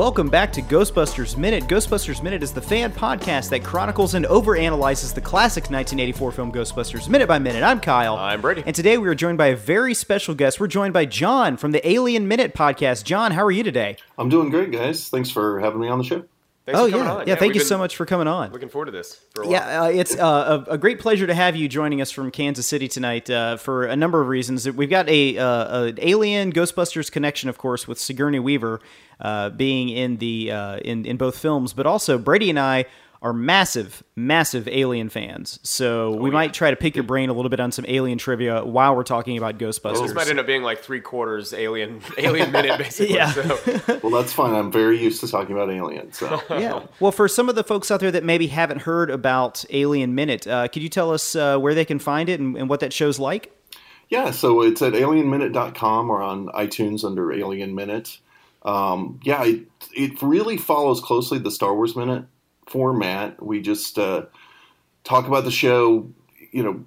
welcome back to Ghostbusters Minute. Ghostbusters Minute is the fan podcast that chronicles and overanalyzes the classic 1984 film Ghostbusters minute by minute. I'm Kyle. I'm Brady. And today we are joined by a very special guest. We're joined by John from the Alien Minute podcast. John, how are you today? I'm doing great, guys. Thanks for having me on the show. Thanks oh for yeah, on. yeah. Thank you so much for coming on. Looking forward to this for a while. Yeah, uh, it's uh, a, a great pleasure to have you joining us from Kansas City tonight uh, for a number of reasons. We've got a, uh, an Alien Ghostbusters connection, of course, with Sigourney Weaver uh, being in the uh, in in both films, but also Brady and I are massive, massive Alien fans. So we might try to pick your brain a little bit on some Alien trivia while we're talking about Ghostbusters. This might end up being like three quarters alien alien minute basically. Yeah. So, Well, that's fine. I'm very used to talking about aliens. So, yeah. Well, for some of the folks out there that maybe haven't heard about Alien Minute, uh, could you tell us uh, where they can find it and, and what that show's like? yeah, so it's at alienminute.com or on iTunes under Alien Minute. Um, yeah, it, it really follows closely the Star Wars Minute format. We just uh, talk about the show, you know,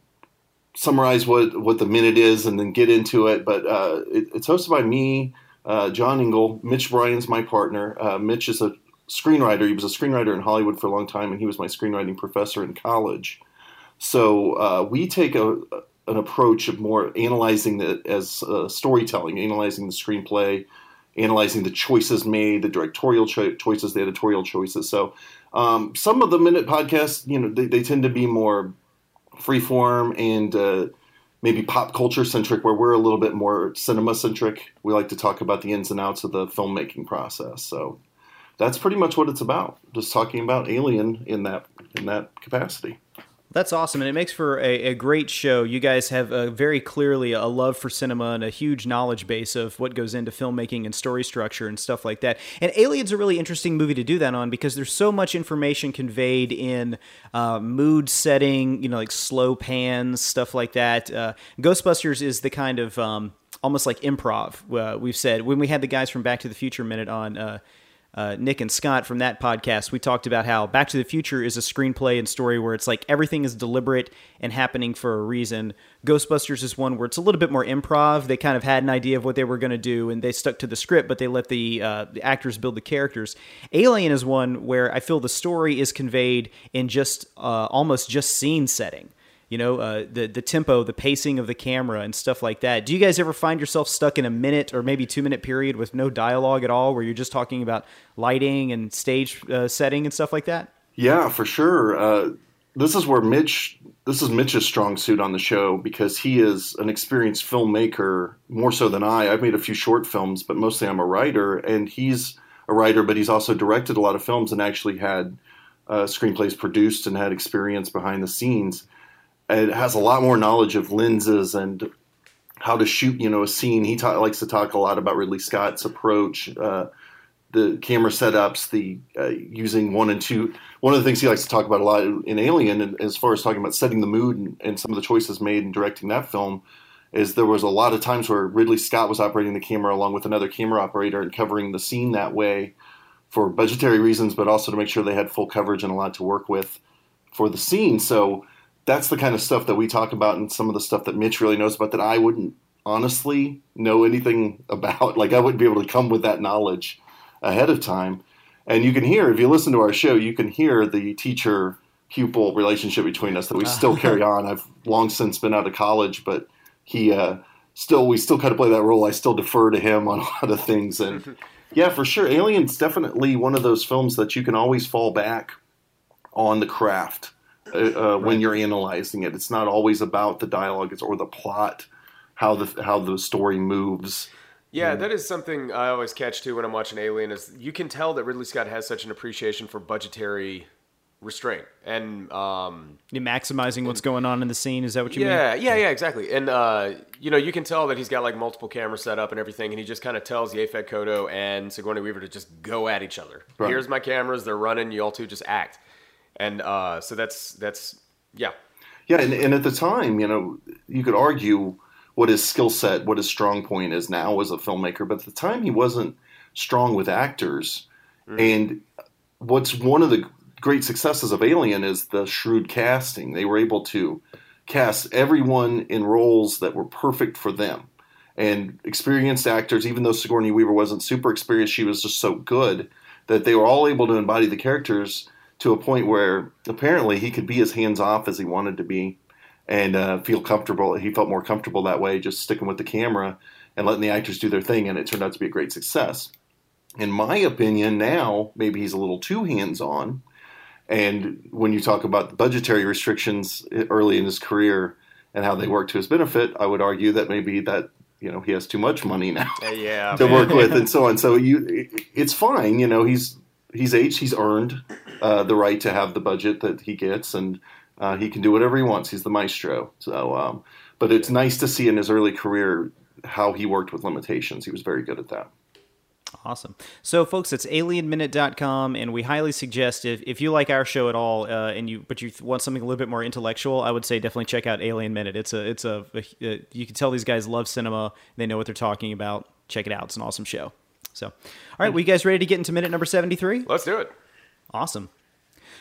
summarize what, what the minute is and then get into it. But uh, it, it's hosted by me, uh, John Ingle. Mitch Bryan's my partner. Uh, Mitch is a screenwriter. He was a screenwriter in Hollywood for a long time, and he was my screenwriting professor in college. So uh, we take a, an approach of more analyzing it as uh, storytelling, analyzing the screenplay, analyzing the choices made, the directorial cho- choices, the editorial choices. So um, some of the minute podcasts, you know, they, they tend to be more freeform and uh, maybe pop culture centric, where we're a little bit more cinema centric. We like to talk about the ins and outs of the filmmaking process. So that's pretty much what it's about. Just talking about Alien in that in that capacity. That's awesome, and it makes for a, a great show. You guys have uh, very clearly a love for cinema and a huge knowledge base of what goes into filmmaking and story structure and stuff like that. And Alien's a really interesting movie to do that on because there's so much information conveyed in uh, mood setting, you know, like slow pans, stuff like that. Uh, Ghostbusters is the kind of um, almost like improv. Uh, we've said when we had the guys from Back to the Future minute on. Uh, Nick and Scott from that podcast, we talked about how Back to the Future is a screenplay and story where it's like everything is deliberate and happening for a reason. Ghostbusters is one where it's a little bit more improv. They kind of had an idea of what they were going to do and they stuck to the script, but they let the, uh, the actors build the characters. Alien is one where I feel the story is conveyed in just uh, almost just scene setting you know uh, the the tempo the pacing of the camera and stuff like that do you guys ever find yourself stuck in a minute or maybe two minute period with no dialogue at all where you're just talking about lighting and stage uh, setting and stuff like that Yeah, for sure. Uh, this is where Mitch. This is Mitch's strong suit on the show because he is an experienced filmmaker more so than I. I've made a few short films, but mostly I'm a writer, and he's a writer, but he's also directed a lot of films and actually had uh, screenplays produced and had experience behind the scenes. And has a lot more knowledge of lenses and how to shoot, you know, a scene. He ta- likes to talk a lot about Ridley Scott's approach. Uh, the camera setups, the uh, using one and two. One of the things he likes to talk about a lot in Alien, and as far as talking about setting the mood and, and some of the choices made in directing that film, is there was a lot of times where Ridley Scott was operating the camera along with another camera operator and covering the scene that way for budgetary reasons, but also to make sure they had full coverage and a lot to work with for the scene. So that's the kind of stuff that we talk about, and some of the stuff that Mitch really knows about that I wouldn't honestly know anything about. Like I wouldn't be able to come with that knowledge ahead of time. And you can hear, if you listen to our show, you can hear the teacher pupil relationship between us that we still carry on. I've long since been out of college, but he uh, still, we still kind of play that role. I still defer to him on a lot of things. And yeah, for sure. Alien's definitely one of those films that you can always fall back on the craft uh, uh, when you're analyzing it. It's not always about the dialogue or the plot, how the, how the story moves. Yeah, that is something I always catch too when I'm watching Alien. Is you can tell that Ridley Scott has such an appreciation for budgetary restraint and um, You're maximizing what's going on in the scene is that what you mean yeah, yeah, yeah, exactly. And uh, you know, you can tell that he's got like multiple cameras set up and everything, and he just kind of tells Yaphet Kotto and Sigourney Weaver to just go at each other. Right. Here's my cameras; they're running. You all two just act. And uh, so that's that's yeah, Yeah, and, and at the time, you know, you could argue what his skill set, what his strong point is now as a filmmaker, but at the time he wasn't strong with actors. And what's one of the great successes of Alien is the shrewd casting. They were able to cast everyone in roles that were perfect for them. And experienced actors, even though Sigourney Weaver wasn't super experienced, she was just so good. that they were all able to embody the characters to a point where apparently he could be as hands off as he wanted to be and uh, feel comfortable. He felt more comfortable that way, just sticking with the camera and letting the actors do their thing, and it turned out to be a great success. In my opinion, now maybe he's a little too hands on. And when you talk about the budgetary restrictions early in his career and how they work to his benefit, I would argue that maybe that you know he has too much money now yeah, to work with and so on. So you, it's fine. You know, he's he's aged, he's earned uh, the right to have the budget that he gets, and uh, he can do whatever he wants. He's the maestro. So, um, but it's nice to see in his early career how he worked with limitations. He was very good at that. Awesome. So, folks, it's alienminute.com, and we highly suggest if, if you like our show at all, uh, and you but you want something a little bit more intellectual, I would say definitely check out Alien Minute. It's a it's a, a, a you can tell these guys love cinema. They know what they're talking about. Check it out. It's an awesome show. So, all right, we you guys ready to get into minute number seventy three? Let's do it. Awesome.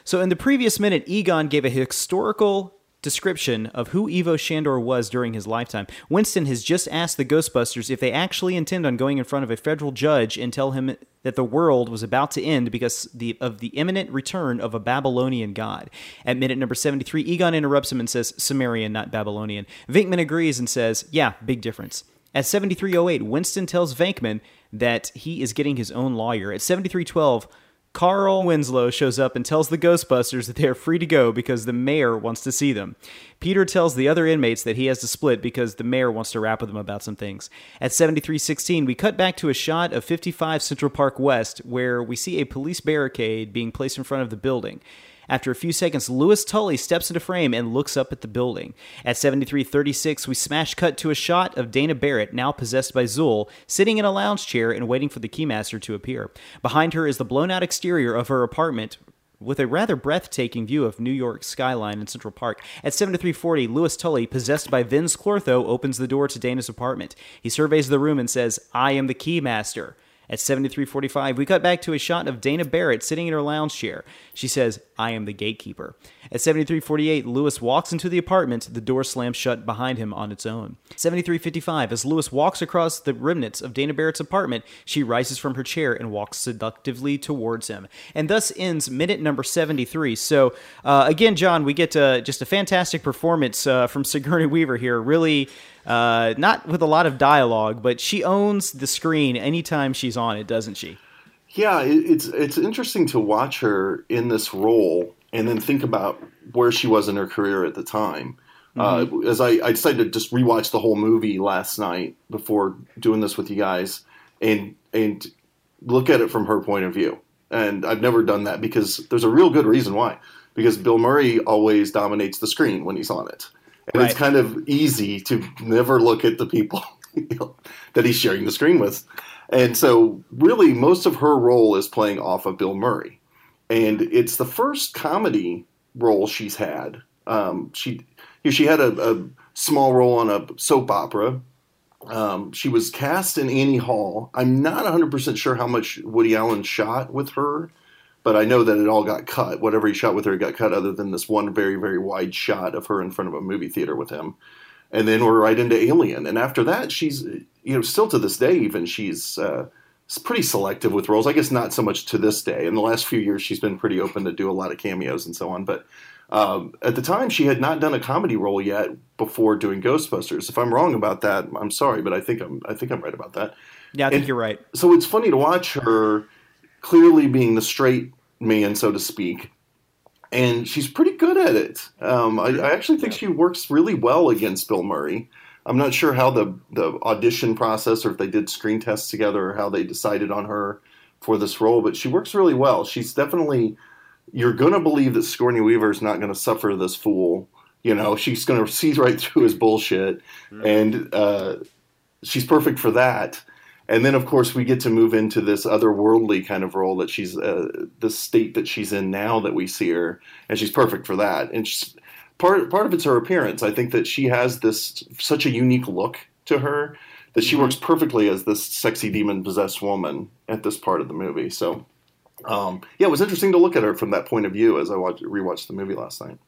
So, in the previous minute, Egon gave a historical description of who Ivo Shandor was during his lifetime. Winston has just asked the Ghostbusters if they actually intend on going in front of a federal judge and tell him that the world was about to end because the, of the imminent return of a Babylonian god. At minute number 73, Egon interrupts him and says, Sumerian, not Babylonian. Venkman agrees and says, Yeah, big difference. At 7308, Winston tells Venkman that he is getting his own lawyer. At 7312, Carl Winslow shows up and tells the Ghostbusters that they are free to go because the mayor wants to see them. Peter tells the other inmates that he has to split because the mayor wants to rap with them about some things. At 7316, we cut back to a shot of 55 Central Park West where we see a police barricade being placed in front of the building. After a few seconds, Louis Tully steps into frame and looks up at the building. At 73:36, we smash cut to a shot of Dana Barrett, now possessed by Zuul, sitting in a lounge chair and waiting for the keymaster to appear. Behind her is the blown-out exterior of her apartment, with a rather breathtaking view of New York skyline in Central Park. At 7340, Louis Tully, possessed by Vinz Clortho, opens the door to Dana's apartment. He surveys the room and says, I am the keymaster. At 73:45, we cut back to a shot of Dana Barrett sitting in her lounge chair. She says, "I am the gatekeeper." At 73:48, Louis walks into the apartment. The door slams shut behind him on its own. 73:55, as Louis walks across the remnants of Dana Barrett's apartment, she rises from her chair and walks seductively towards him. And thus ends minute number 73. So uh, again, John, we get uh, just a fantastic performance uh, from Sigourney Weaver here. Really uh, not with a lot of dialogue, but she owns the screen anytime she's on it, doesn't she? Yeah, it's it's interesting to watch her in this role and then think about where she was in her career at the time. Uh, mm-hmm. Uh, as I, I, decided to just rewatch the whole movie last night before doing this with you guys, and and look at it from her point of view. And I've never done that because there's a real good reason why. Because Bill Murray always dominates the screen when he's on it and right. it's kind of easy to never look at the people you know, that he's sharing the screen with. And so, really, most of her role is playing off of Bill Murray, and it's the first comedy role she's had. Um, she you know, she had a, a, small role on a soap opera. Um, she was cast in Annie Hall. I'm not 100 percent sure how much Woody Allen shot with her but I know that it all got cut. Whatever he shot with her got cut, other than this one very, very wide shot of her in front of a movie theater with him. And then we're right into Alien. And after that, she's, you know, still to this day, even she's uh, pretty selective with roles. I guess not so much to this day. In the last few years, she's been pretty open to do a lot of cameos and so on. But um, at the time, she had not done a comedy role yet before doing Ghostbusters. If I'm wrong about that, I'm sorry, but I think I'm I think I'm right about that. Yeah, I think and you're right. So it's funny to watch her clearly being the straight man, so to speak. And she's pretty good at it. Um, I, I, actually think she works really well against Bill Murray. I'm not sure how the, the audition process or if they did screen tests together or how they decided on her for this role, but she works really well. She's definitely, you're going to believe that Sigourney Weaver is not going to suffer this fool. You know, she's going to see right through his bullshit. Mm-hmm. And uh, she's perfect for that and then of course we get to move into this otherworldly kind of role that she's uh, the state that she's in now that we see her and she's perfect for that. And part part of it's her appearance. I think that she has this such a unique look to her that she mm-hmm. works perfectly as this sexy demon possessed woman at this part of the movie. So um, yeah it was interesting to look at her from that point of view as i watched rewatched the movie last night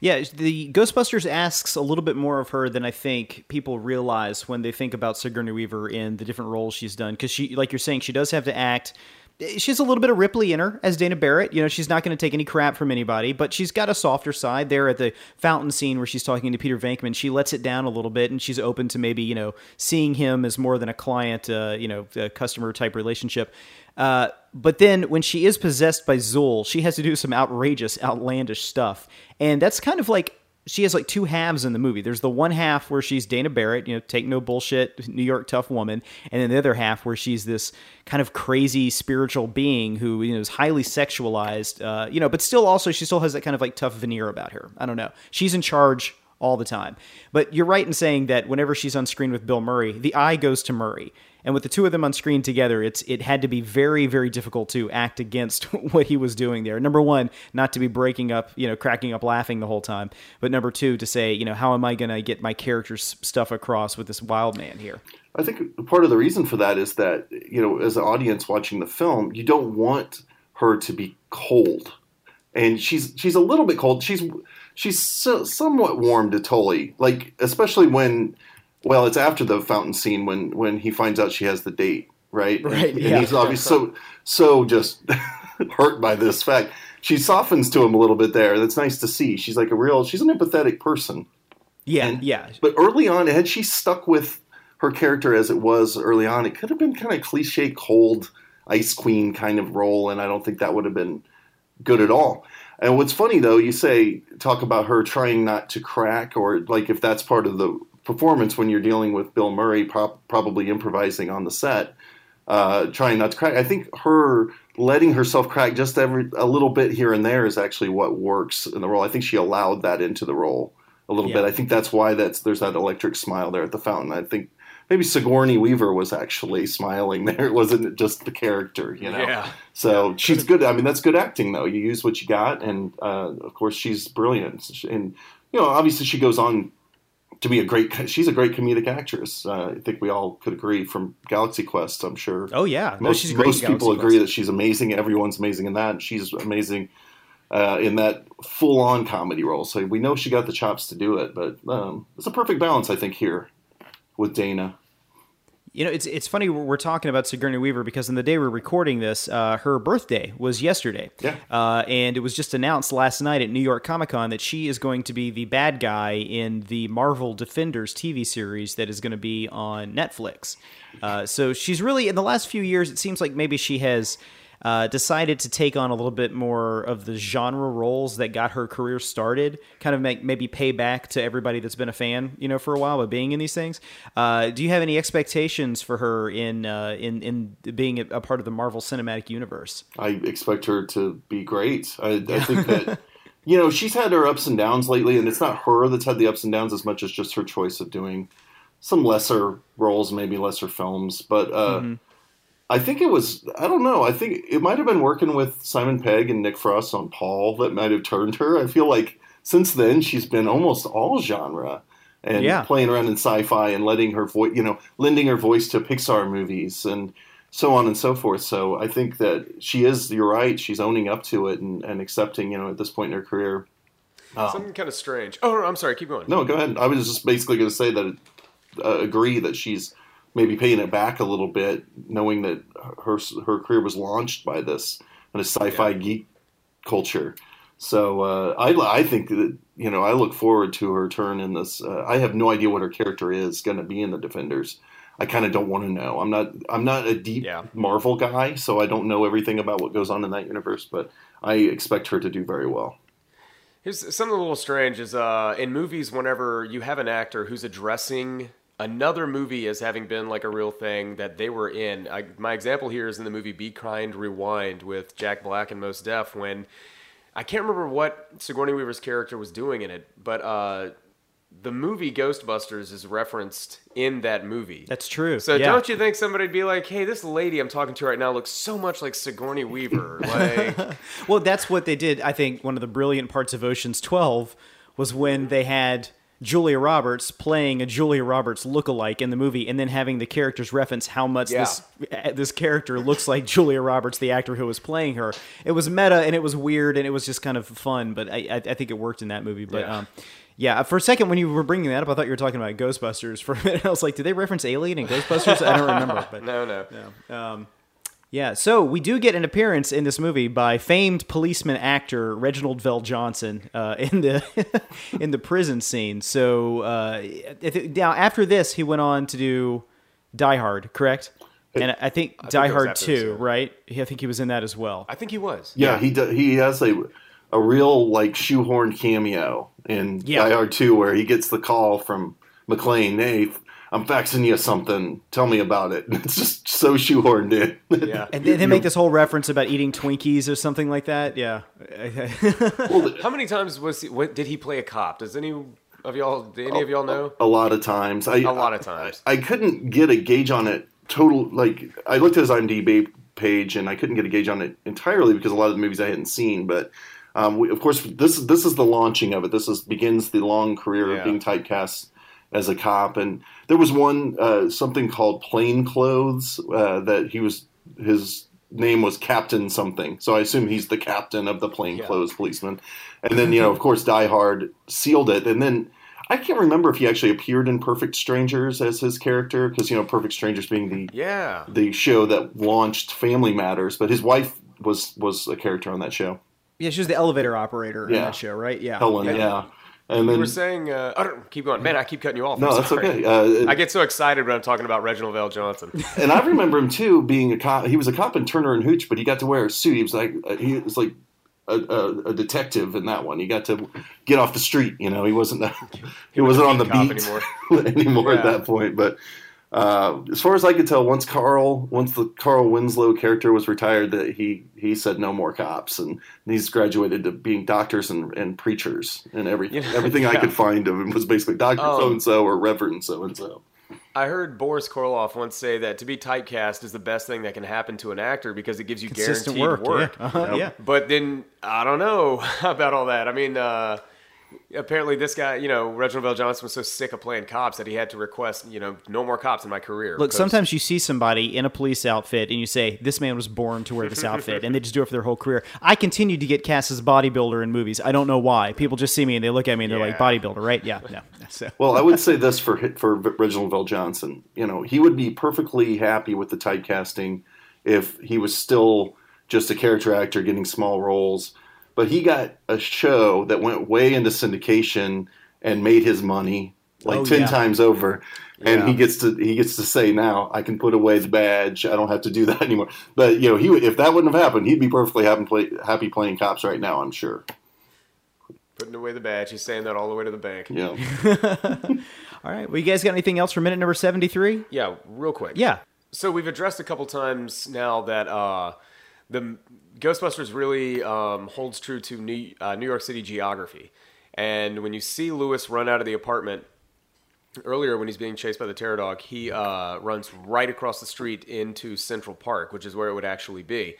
yeah, the Ghostbusters asks a little bit more of her than I think people realize when they think about Sigourney Weaver in the different roles she's done. Because she, like you're saying, she does have to act she has a little bit of Ripley in her as Dana Barrett. You know, she's not going to take any crap from anybody, but she's got a softer side there at the fountain scene where she's talking to Peter Venkman. She lets it down a little bit, and she's open to maybe you know seeing him as more than a client, uh, you know, customer type relationship. Uh, but then when she is possessed by Zuul, she has to do some outrageous, outlandish stuff, and that's kind of like she has like two halves in the movie. There's the one half where she's Dana Barrett, you know, take no bullshit, New York tough woman, and then the other half where she's this kind of crazy spiritual being who you know is highly sexualized, uh, you know, but still also she still has that kind of like tough veneer about her. I don't know. She's in charge all the time. But you're right in saying that whenever she's on screen with Bill Murray, the eye goes to Murray. And with the two of them on screen together, it's it had to be very very difficult to act against what he was doing there. Number one, not to be breaking up, you know, cracking up laughing the whole time. But number two, to say, you know, how am I going to get my character's stuff across with this wild man here? I think part of the reason for that is that you know, as an audience watching the film, you don't want her to be cold, and she's she's a little bit cold. She's she's so, somewhat warm to Tully, like especially when well, it's after the fountain scene when when he finds out she has the date, right? Right. And, yeah. and he's obviously so so just hurt by this fact. She softens to him a little bit there. That's nice to see. She's like a real. She's an empathetic person. Yeah. And, yeah. But early on, had she stuck with her character as it was early on, it could have been kind of cliche, cold ice queen kind of role, and I don't think that would have been good at all. And what's funny though, you say talk about her trying not to crack, or like if that's part of the performance when you're dealing with Bill Murray, pro- probably improvising on the set, uh, trying not to crack. I think her letting herself crack just every a little bit here and there is actually what works in the role. I think she allowed that into the role a little Yeah. bit. I think that's why that's there's that electric smile there at the fountain. I think maybe Sigourney Weaver was actually smiling there. It wasn't it? just the character, you know. Yeah. So she's good. I mean, that's good acting, though. You use what you got, and uh, of course, she's brilliant. And you know, obviously, she goes on to be a great. She's a great comedic actress. Uh, I think we all could agree from Galaxy Quest. I'm sure. Oh yeah. No, most she's great. most people Galaxy agree that she's amazing. Everyone's amazing in that. And she's amazing uh, in that full-on comedy role. So we know she got the chops to do it. But um, it's a perfect balance, I think, here with Dana. You know, it's it's funny we're talking about Sigourney Weaver because in the day we're recording this, uh, her birthday was yesterday. Yeah. Uh, and it was just announced last night at New York Comic Con that she is going to be the bad guy in the Marvel Defenders TV series that is going to be on Netflix. Uh, so she's really in the last few years. It seems like maybe she has. Uh, decided to take on a little bit more of the genre roles that got her career started, kind of make, maybe pay back to everybody that's been a fan, you know, for a while by being in these things. Uh, do you have any expectations for her in uh, in in being a, part of the Marvel Cinematic Universe? I expect her to be great. I, I think that you know she's had her ups and downs lately, and it's not her that's had the ups and downs as much as just her choice of doing some lesser roles, maybe lesser films. But uh, I think it was I don't know. I think it might have been working with Simon Pegg and Nick Frost on Paul that might have turned her. I feel like since then she's been almost all genre. And Yeah. playing around in sci-fi and letting her voice, you know, lending her voice to Pixar movies and so on and so forth. So I think that she is. You're right. She's owning up to it and, and accepting. You know, at this point in her career. Something kind of strange. Oh, I'm sorry. Keep going. No, go ahead. I was just basically going to say that uh, agree that she's maybe paying it back a little bit, knowing that her her career was launched by this kind of sci-fi geek culture. So uh, I I think that you know I look forward to her turn in this. Uh, I have no idea what her character is going to be in the Defenders. I kind of don't want to know. I'm not I'm not a deep Yeah. Marvel guy, so I don't know everything about what goes on in that universe. But I expect her to do very well. Here's something a little strange is uh, in movies, whenever you have an actor who's addressing another movie as having been like a real thing that they were in. I, my example here is in the movie Be Kind, Rewind with Jack Black and Mos Def when I can't remember what Sigourney Weaver's character was doing in it, but uh, the movie Ghostbusters is referenced in that movie. That's true. So yeah. don't you think somebody'd be like, "Hey, this lady I'm talking to right now looks so much like Sigourney Weaver"? Like, Well, that's what they did. I think one of the brilliant parts of Ocean's 12 was when they had Julia Roberts playing a Julia Roberts lookalike in the movie, and then having the characters reference how much Yeah. this uh, this character looks like Julia Roberts, the actor who was playing her. It was meta and it was weird and it was just kind of fun, but I I, I think it worked in that movie. But Yeah. um, yeah, for a second when you were bringing that up, I thought you were talking about Ghostbusters. For a minute, I was like, did they reference Alien and Ghostbusters? I don't remember. But no, no. um, Yeah, so we do get an appearance in this movie by famed policeman actor Reginald VelJohnson uh, in the in the prison scene. So uh, now after this, he went on to do Die Hard, correct? And I think think Die it Hard after Two, right? I think he was in that as well. I think he was. Yeah, he do, he has a a real like shoehorn cameo in Yeah. Die Hard 2 where he gets the call from McClane, "Hey, I'm faxing you something. Tell me about it." It's just so shoehorned in. Yeah. And they, they make this whole reference about eating Twinkies or something like that. Yeah. How many times was he? What, did he play a cop? Does any of y'all? Did any of y'all know? a lot of times. I, A lot of times. I, I couldn't get a gauge on it. Total like I looked at his IMDb page and I couldn't get a gauge on it entirely because a lot of the movies I hadn't seen. But um, we, of course, this is this is the launching of it. This is begins the long career Yeah. of being typecast as a cop. And there was one uh, something called Plain Clothes uh, that he was his name was Captain something. So I assume he's the captain of the plainclothes policeman. And then you know, of course, Die Hard sealed it. And then I can't remember if he actually appeared in Perfect Strangers as his character because you know Perfect Strangers being the Yeah. the show that launched Family Matters, but his wife was was a character on that show, Yeah, she was the elevator operator in that show, right? Yeah. Helen. Yeah. Yeah, and We then were saying, uh, I don't keep going, man. I keep cutting you off. no, that's okay. Uh, I get so excited when I'm talking about Reginald VelJohnson. and I remember him too being a cop. He was a cop in Turner and Hooch, but he got to wear a suit. He was like uh, he was like a, a, a detective in that one. He got to get off the street. You know, he wasn't he, wasn't on the beat anymore. anymore, at that point. But uh, as far as I could tell, once Carl, once the Carl Winslow character was retired, that he he said no more cops, and he's graduated to being doctors and, and preachers, and every You know, everything I could find of him was basically Doctor so and so or Reverend so and so. I heard Boris Karloff once say that to be typecast is the best thing that can happen to an actor because it gives you Consistent guaranteed work. Yeah. Uh-huh, yeah. But then I don't know about all that. I mean, uh, apparently this guy, you know, Reginald VelJohnson was so sick of playing cops that he had to request, you know, no more cops in my career. Look, 'cause- sometimes you see somebody in a police outfit and you say, this man was born to wear this outfit, and they just do it for their whole career. I continue to get cast as a bodybuilder in movies. I don't know why. People just see me and they look at me and they're like, bodybuilder, right? Yeah, no. So, Well, I would say this for for Reginald VelJohnson. You know, he would be perfectly happy with the typecasting if he was still just a character actor getting small roles. But he got a show that went way into syndication and made his money like ten yeah. times over. And Yeah. he gets to he gets to say now I can put away the badge. I don't have to do that anymore. But you know, he would- if that wouldn't have happened, he'd be perfectly happy play, happy playing cops right now. I'm sure. putting away the badge, he's saying that all the way to the bank. Yeah. all right. Well, you guys got anything else for minute number 73? Yeah, real quick. Yeah. So we've addressed a couple times now that uh, the Ghostbusters really um, holds true to New, uh, New York City geography, and when you see Louis run out of the apartment earlier when he's being chased by the terror dog, he uh, runs right across the street into Central Park, which is where it would actually be.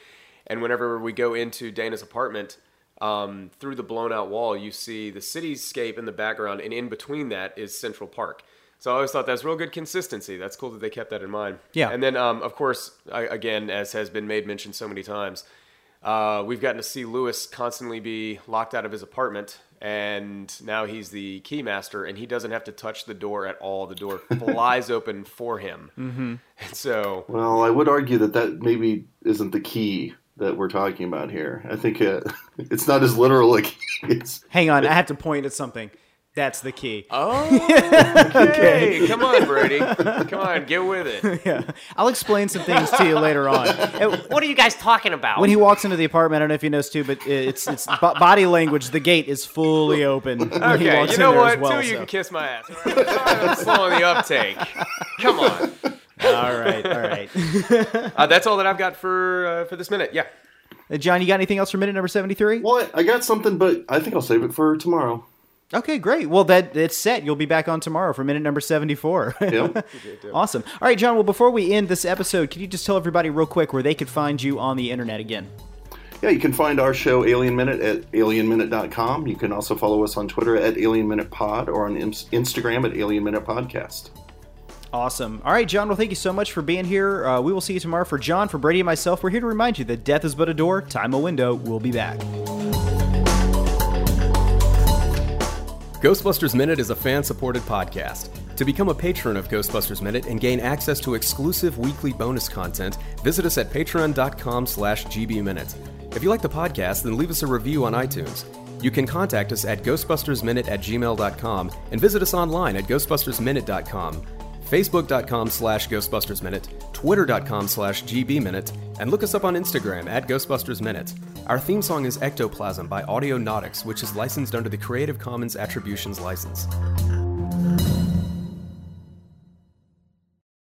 And whenever we go into Dana's apartment, um, through the blown out wall, you see the cityscape in the background, and in between that is Central Park. So I always thought that's real good consistency. That's cool that they kept that in mind. Yeah. And then, um, of course, I, again, as has been made mention so many times, uh, we've gotten to see Louis constantly be locked out of his apartment, and now he's the keymaster, and he doesn't have to touch the door at all. The door flies open for him. Mm-hmm. And so, Well, I would argue that that maybe isn't the key that we're talking about here. I think uh, it's not as literal Like. It's, Hang on. I have to point at something. That's the key. oh, okay, come on, Brady, come on, get with it. Yeah. I'll explain some things to you later on. And What are you guys talking about? when he walks into the apartment, I don't know if you knows too, but it's it's bo- body language. The gate is fully open. when he Okay, walks you in know what? As well, Two, you so. can kiss my ass. All right? Sorry I'm slowing the uptake. Come on. All right, all right. Uh, that's all that I've got for uh, for this minute. Yeah. Uh, John, you got anything else for minute number seventy three? well, I got something, but I think I'll save it for tomorrow. Okay, great. Well, that it's set. You'll be back on tomorrow for minute number seventy-four. Yep. awesome. All right, John. Well, before we end this episode, can you just tell everybody real quick where they could find you on the internet again? yeah, you can find our show Alien Minute at alienminute.com. You can also follow us on Twitter at Alien Minute Pod or on Instagram at Alien Minute Podcast. Awesome. All right, John. Well, thank you so much for being here. Uh, we will see you tomorrow. For John, for Brady, and myself, we're here to remind you that death is but a door, time a window. We'll be back. Ghostbusters Minute is a fan supported podcast. To become a patron of Ghostbusters Minute and gain access to exclusive weekly bonus content, visit us at patreon.com slash gbminute. If you like the podcast, then leave us a review on iTunes. You can contact us at ghostbustersminute at gmail.com and visit us online at ghostbustersminute.com, facebook.com slash ghostbustersminute, twitter.com slash gbminute, and look us up on Instagram at ghostbustersminute. Our theme song is Ectoplasm by Audionautix, which is licensed under the Creative Commons Attributions license.